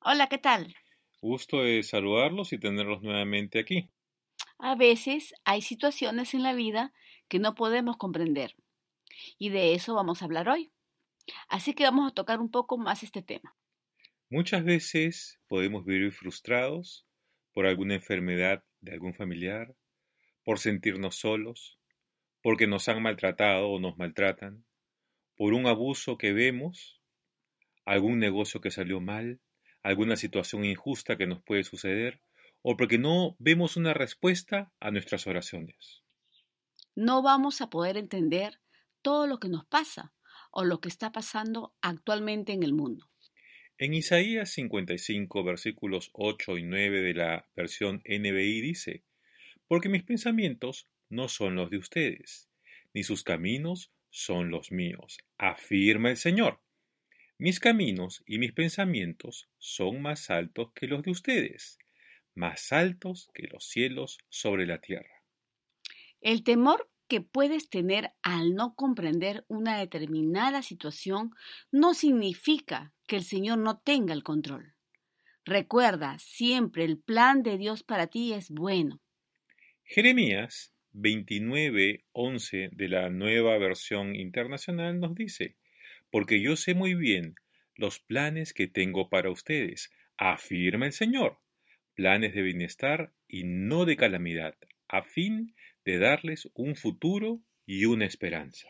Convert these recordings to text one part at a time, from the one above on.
Hola, ¿qué tal? Gusto de saludarlos y tenerlos nuevamente aquí. A veces hay situaciones en la vida que no podemos comprender y de eso vamos a hablar hoy. Así que vamos a tocar un poco más este tema. Muchas veces podemos vivir frustrados por alguna enfermedad de algún familiar, por sentirnos solos, porque nos han maltratado o nos maltratan, por un abuso que vemos, algún negocio que salió mal, alguna situación injusta que nos puede suceder, o porque no vemos una respuesta a nuestras oraciones. No vamos a poder entender todo lo que nos pasa o lo que está pasando actualmente en el mundo. En Isaías 55, versículos 8 y 9 de la versión NBI dice, Porque mis pensamientos no son los de ustedes, ni sus caminos son los míos, afirma el Señor. Mis caminos y mis pensamientos son más altos que los de ustedes, más altos que los cielos sobre la tierra. El temor que puedes tener al no comprender una determinada situación no significa que el Señor no tenga el control. Recuerda, siempre el plan de Dios para ti es bueno. Jeremías 29:11 de la nueva versión internacional nos dice, porque yo sé muy bien los planes que tengo para ustedes, afirma el Señor, planes de bienestar y no de calamidad, a fin de darles un futuro y una esperanza.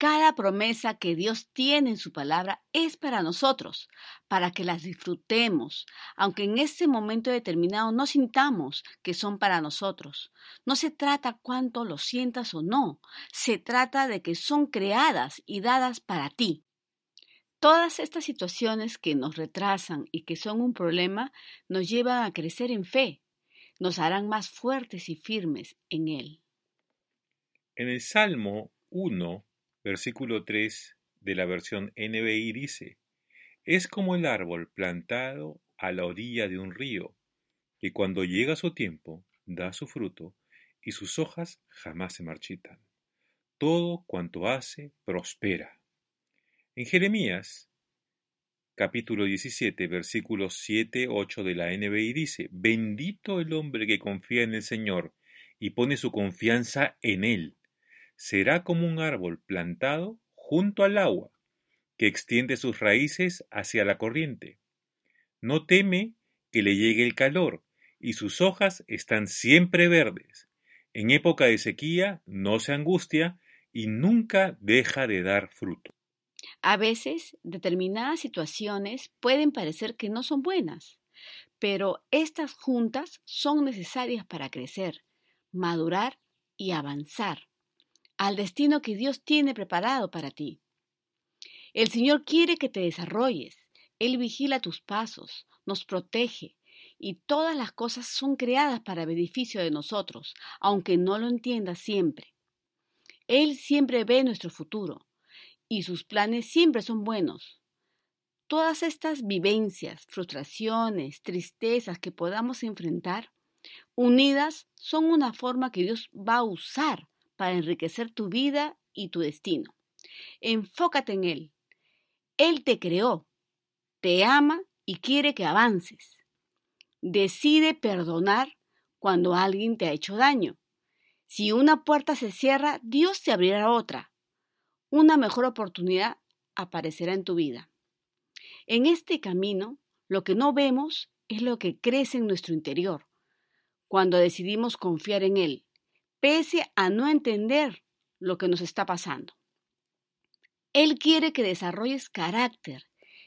Cada promesa que Dios tiene en su palabra es para nosotros, para que las disfrutemos, aunque en ese momento determinado no sintamos que son para nosotros. No se trata cuánto lo sientas o no, se trata de que son creadas y dadas para ti. Todas estas situaciones que nos retrasan y que son un problema nos llevan a crecer en fe, nos harán más fuertes y firmes en Él. En el Salmo 1, versículo 3 de la versión NBI dice, es como el árbol plantado a la orilla de un río, que cuando llega su tiempo da su fruto y sus hojas jamás se marchitan. Todo cuanto hace prospera. En Jeremías, capítulo 17, versículos 7, 8 de la NBI dice, Bendito el hombre que confía en el Señor y pone su confianza en Él será como un árbol plantado junto al agua, que extiende sus raíces hacia la corriente. No teme que le llegue el calor, y sus hojas están siempre verdes. En época de sequía no se angustia y nunca deja de dar fruto. A veces, determinadas situaciones pueden parecer que no son buenas, pero estas juntas son necesarias para crecer, madurar y avanzar al destino que Dios tiene preparado para ti. El Señor quiere que te desarrolles. Él vigila tus pasos, nos protege, y todas las cosas son creadas para beneficio de nosotros, aunque no lo entiendas siempre. Él siempre ve nuestro futuro, y sus planes siempre son buenos. Todas estas vivencias, frustraciones, tristezas que podamos enfrentar, unidas, son una forma que Dios va a usar para enriquecer tu vida y tu destino. Enfócate en Él. Él te creó, te ama y quiere que avances. Decide perdonar cuando alguien te ha hecho daño. Si una puerta se cierra, Dios te abrirá otra. Una mejor oportunidad aparecerá en tu vida. En este camino, lo que no vemos es lo que crece en nuestro interior. Cuando decidimos confiar en Él, pese a no entender lo que nos está pasando. Él quiere que desarrolles carácter,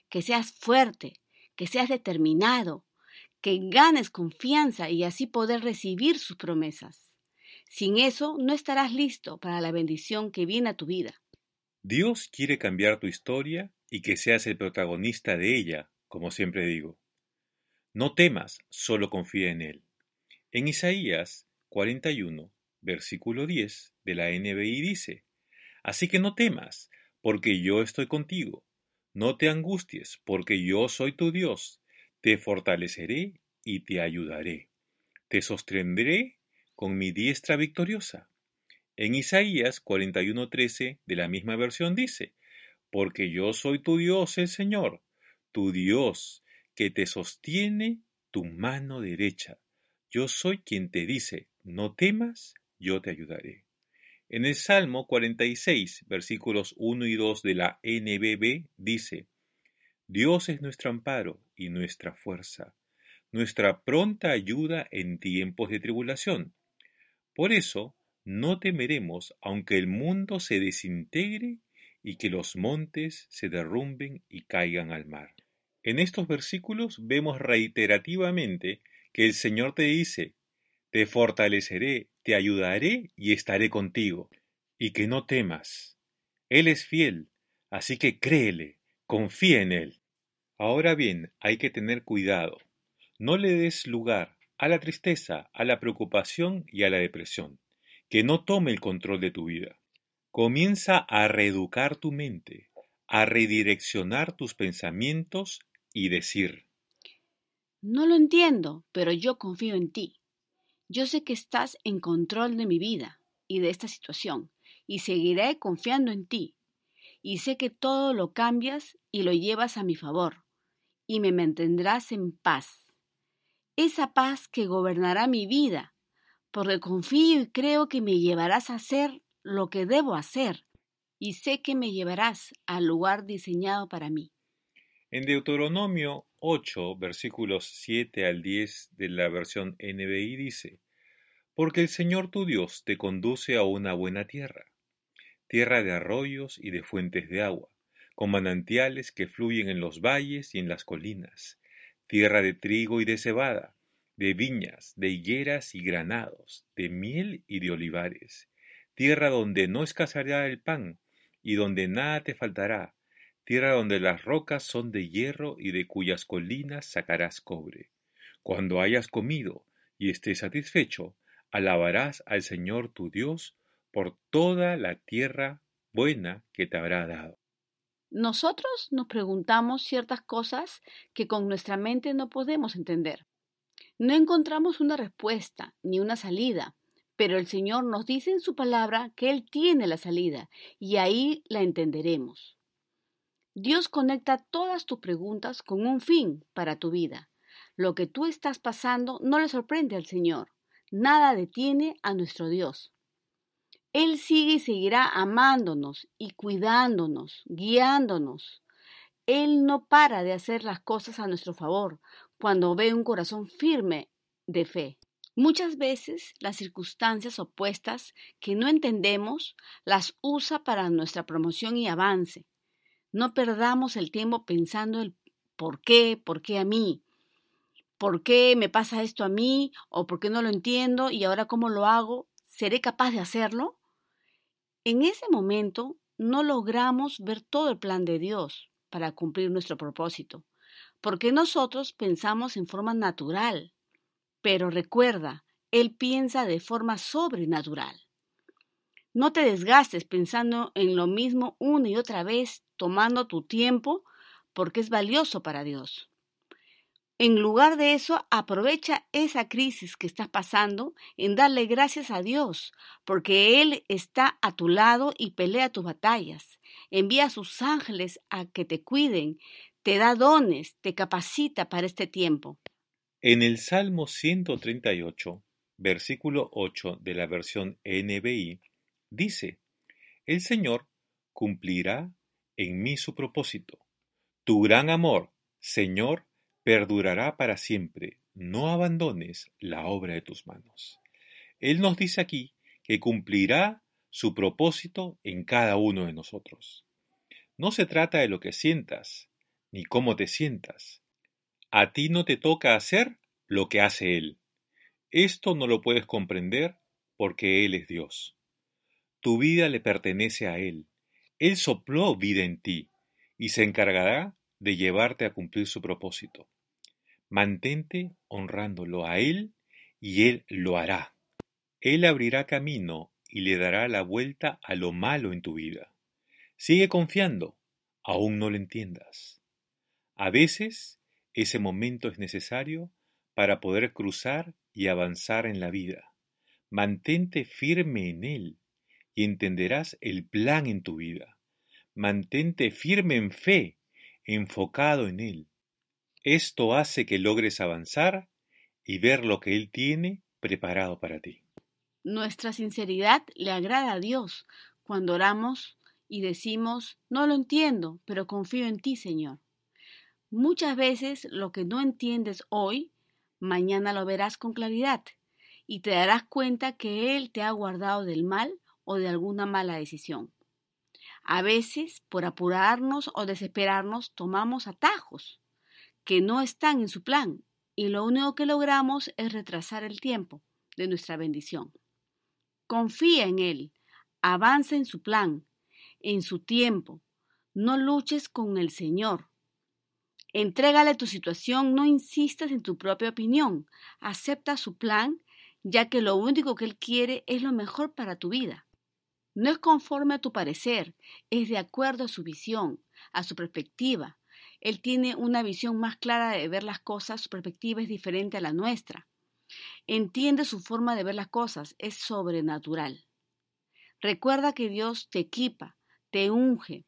que seas fuerte, que seas determinado, que ganes confianza y así poder recibir sus promesas. Sin eso no estarás listo para la bendición que viene a tu vida. Dios quiere cambiar tu historia y que seas el protagonista de ella, como siempre digo. No temas, solo confía en Él. En Isaías 41, versículo 10 de la NBI dice, Así que no temas, porque yo estoy contigo. No te angusties, porque yo soy tu Dios. Te fortaleceré y te ayudaré. Te sostendré con mi diestra victoriosa. En Isaías 41:13 de la misma versión dice, Porque yo soy tu Dios el Señor, tu Dios, que te sostiene tu mano derecha. Yo soy quien te dice, no temas, yo te ayudaré. En el Salmo 46, versículos 1 y 2 de la NBB dice, Dios es nuestro amparo y nuestra fuerza, nuestra pronta ayuda en tiempos de tribulación. Por eso, no temeremos aunque el mundo se desintegre y que los montes se derrumben y caigan al mar. En estos versículos vemos reiterativamente que el Señor te dice, te fortaleceré, te ayudaré y estaré contigo, y que no temas. Él es fiel, así que créele, confía en Él. Ahora bien, hay que tener cuidado. No le des lugar a la tristeza, a la preocupación y a la depresión, que no tome el control de tu vida. Comienza a reeducar tu mente, a redireccionar tus pensamientos y decir, No lo entiendo, pero yo confío en ti. Yo sé que estás en control de mi vida y de esta situación, y seguiré confiando en ti. Y sé que todo lo cambias y lo llevas a mi favor, y me mantendrás en paz. Esa paz que gobernará mi vida, porque confío y creo que me llevarás a hacer lo que debo hacer, y sé que me llevarás al lugar diseñado para mí. En Deuteronomio 8, versículos 7 al 10 de la versión NBI dice, Porque el Señor tu Dios te conduce a una buena tierra, tierra de arroyos y de fuentes de agua, con manantiales que fluyen en los valles y en las colinas, tierra de trigo y de cebada, de viñas, de higueras y granados, de miel y de olivares, tierra donde no escaseará el pan, y donde nada te faltará, tierra donde las rocas son de hierro y de cuyas colinas sacarás cobre. Cuando hayas comido y estés satisfecho, alabarás al Señor tu Dios por toda la tierra buena que te habrá dado. Nosotros nos preguntamos ciertas cosas que con nuestra mente no podemos entender. No encontramos una respuesta ni una salida, pero el Señor nos dice en su palabra que Él tiene la salida y ahí la entenderemos. Dios conecta todas tus preguntas con un fin para tu vida. Lo que tú estás pasando no le sorprende al Señor. Nada detiene a nuestro Dios. Él sigue y seguirá amándonos y cuidándonos, guiándonos. Él no para de hacer las cosas a nuestro favor cuando ve un corazón firme de fe. Muchas veces las circunstancias opuestas que no entendemos las usa para nuestra promoción y avance. No perdamos el tiempo pensando el por qué, por qué a mí, por qué me pasa esto a mí o por qué no lo entiendo y ahora cómo lo hago, ¿seré capaz de hacerlo? En ese momento no logramos ver todo el plan de Dios para cumplir nuestro propósito, porque nosotros pensamos en forma natural, pero recuerda, Él piensa de forma sobrenatural. No te desgastes pensando en lo mismo una y otra vez, tomando tu tiempo, porque es valioso para Dios. En lugar de eso, aprovecha esa crisis que estás pasando en darle gracias a Dios, porque Él está a tu lado y pelea tus batallas. Envía a sus ángeles a que te cuiden, te da dones, te capacita para este tiempo. En el Salmo 138, versículo 8 de la versión NBI, dice, El Señor cumplirá en mí su propósito. Tu gran amor, Señor, perdurará para siempre. No abandones la obra de tus manos. Él nos dice aquí que cumplirá su propósito en cada uno de nosotros. No se trata de lo que sientas, ni cómo te sientas. A ti no te toca hacer lo que hace Él. Esto no lo puedes comprender porque Él es Dios. Tu vida le pertenece a Él. Él sopló vida en ti y se encargará de llevarte a cumplir su propósito. Mantente honrándolo a Él y Él lo hará. Él abrirá camino y le dará la vuelta a lo malo en tu vida. Sigue confiando, aún no lo entiendas. A veces ese momento es necesario para poder cruzar y avanzar en la vida. Mantente firme en Él y entenderás el plan en tu vida. Mantente firme en fe, enfocado en Él. Esto hace que logres avanzar y ver lo que Él tiene preparado para ti. Nuestra sinceridad le agrada a Dios cuando oramos y decimos, no lo entiendo, pero confío en ti, Señor. Muchas veces lo que no entiendes hoy, mañana lo verás con claridad y te darás cuenta que Él te ha guardado del mal o de alguna mala decisión. A veces, por apurarnos o desesperarnos, tomamos atajos que no están en su plan y lo único que logramos es retrasar el tiempo de nuestra bendición. Confía en Él, avanza en su plan, en su tiempo. No luches con el Señor. Entrégale tu situación, no insistas en tu propia opinión. Acepta su plan, ya que lo único que Él quiere es lo mejor para tu vida. No es conforme a tu parecer, es de acuerdo a su visión, a su perspectiva. Él tiene una visión más clara de ver las cosas, su perspectiva es diferente a la nuestra. Entiende su forma de ver las cosas, es sobrenatural. Recuerda que Dios te equipa, te unge,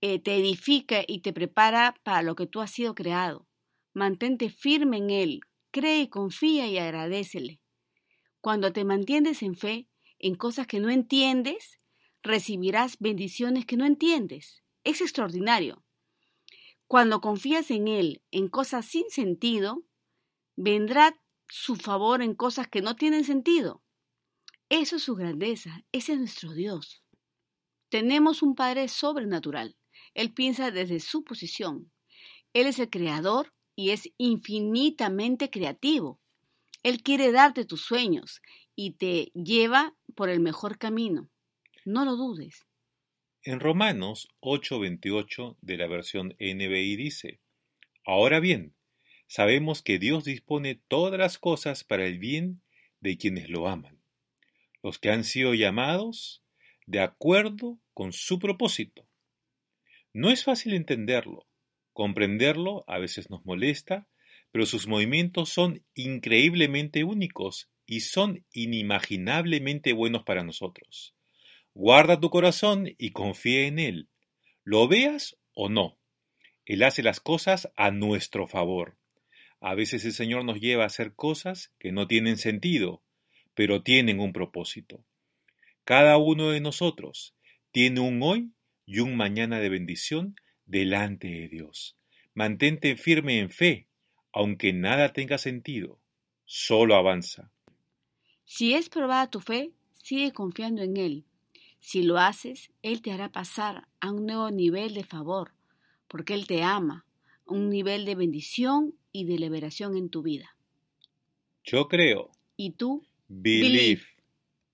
eh, te edifica y te prepara para lo que tú has sido creado. Mantente firme en Él, cree, confía y agradecele. Cuando te mantienes en fe, en cosas que no entiendes, recibirás bendiciones que no entiendes. Es extraordinario. Cuando confías en Él en cosas sin sentido, vendrá su favor en cosas que no tienen sentido. Eso es su grandeza, ese es nuestro Dios. Tenemos un Padre sobrenatural. Él piensa desde su posición. Él es el creador y es infinitamente creativo. Él quiere darte tus sueños y te lleva por el mejor camino. No lo dudes. En Romanos 8:28 de la versión NBI dice, Ahora bien, sabemos que Dios dispone todas las cosas para el bien de quienes lo aman, los que han sido llamados de acuerdo con su propósito. No es fácil entenderlo, comprenderlo a veces nos molesta, pero sus movimientos son increíblemente únicos y son inimaginablemente buenos para nosotros. Guarda tu corazón y confía en Él. Lo veas o no. Él hace las cosas a nuestro favor. A veces el Señor nos lleva a hacer cosas que no tienen sentido, pero tienen un propósito. Cada uno de nosotros tiene un hoy y un mañana de bendición delante de Dios. Mantente firme en fe, aunque nada tenga sentido. Solo avanza. Si es probada tu fe, sigue confiando en Él. Si lo haces, Él te hará pasar a un nuevo nivel de favor, porque Él te ama, un nivel de bendición y de liberación en tu vida. Yo creo. ¿Y tú? Believe.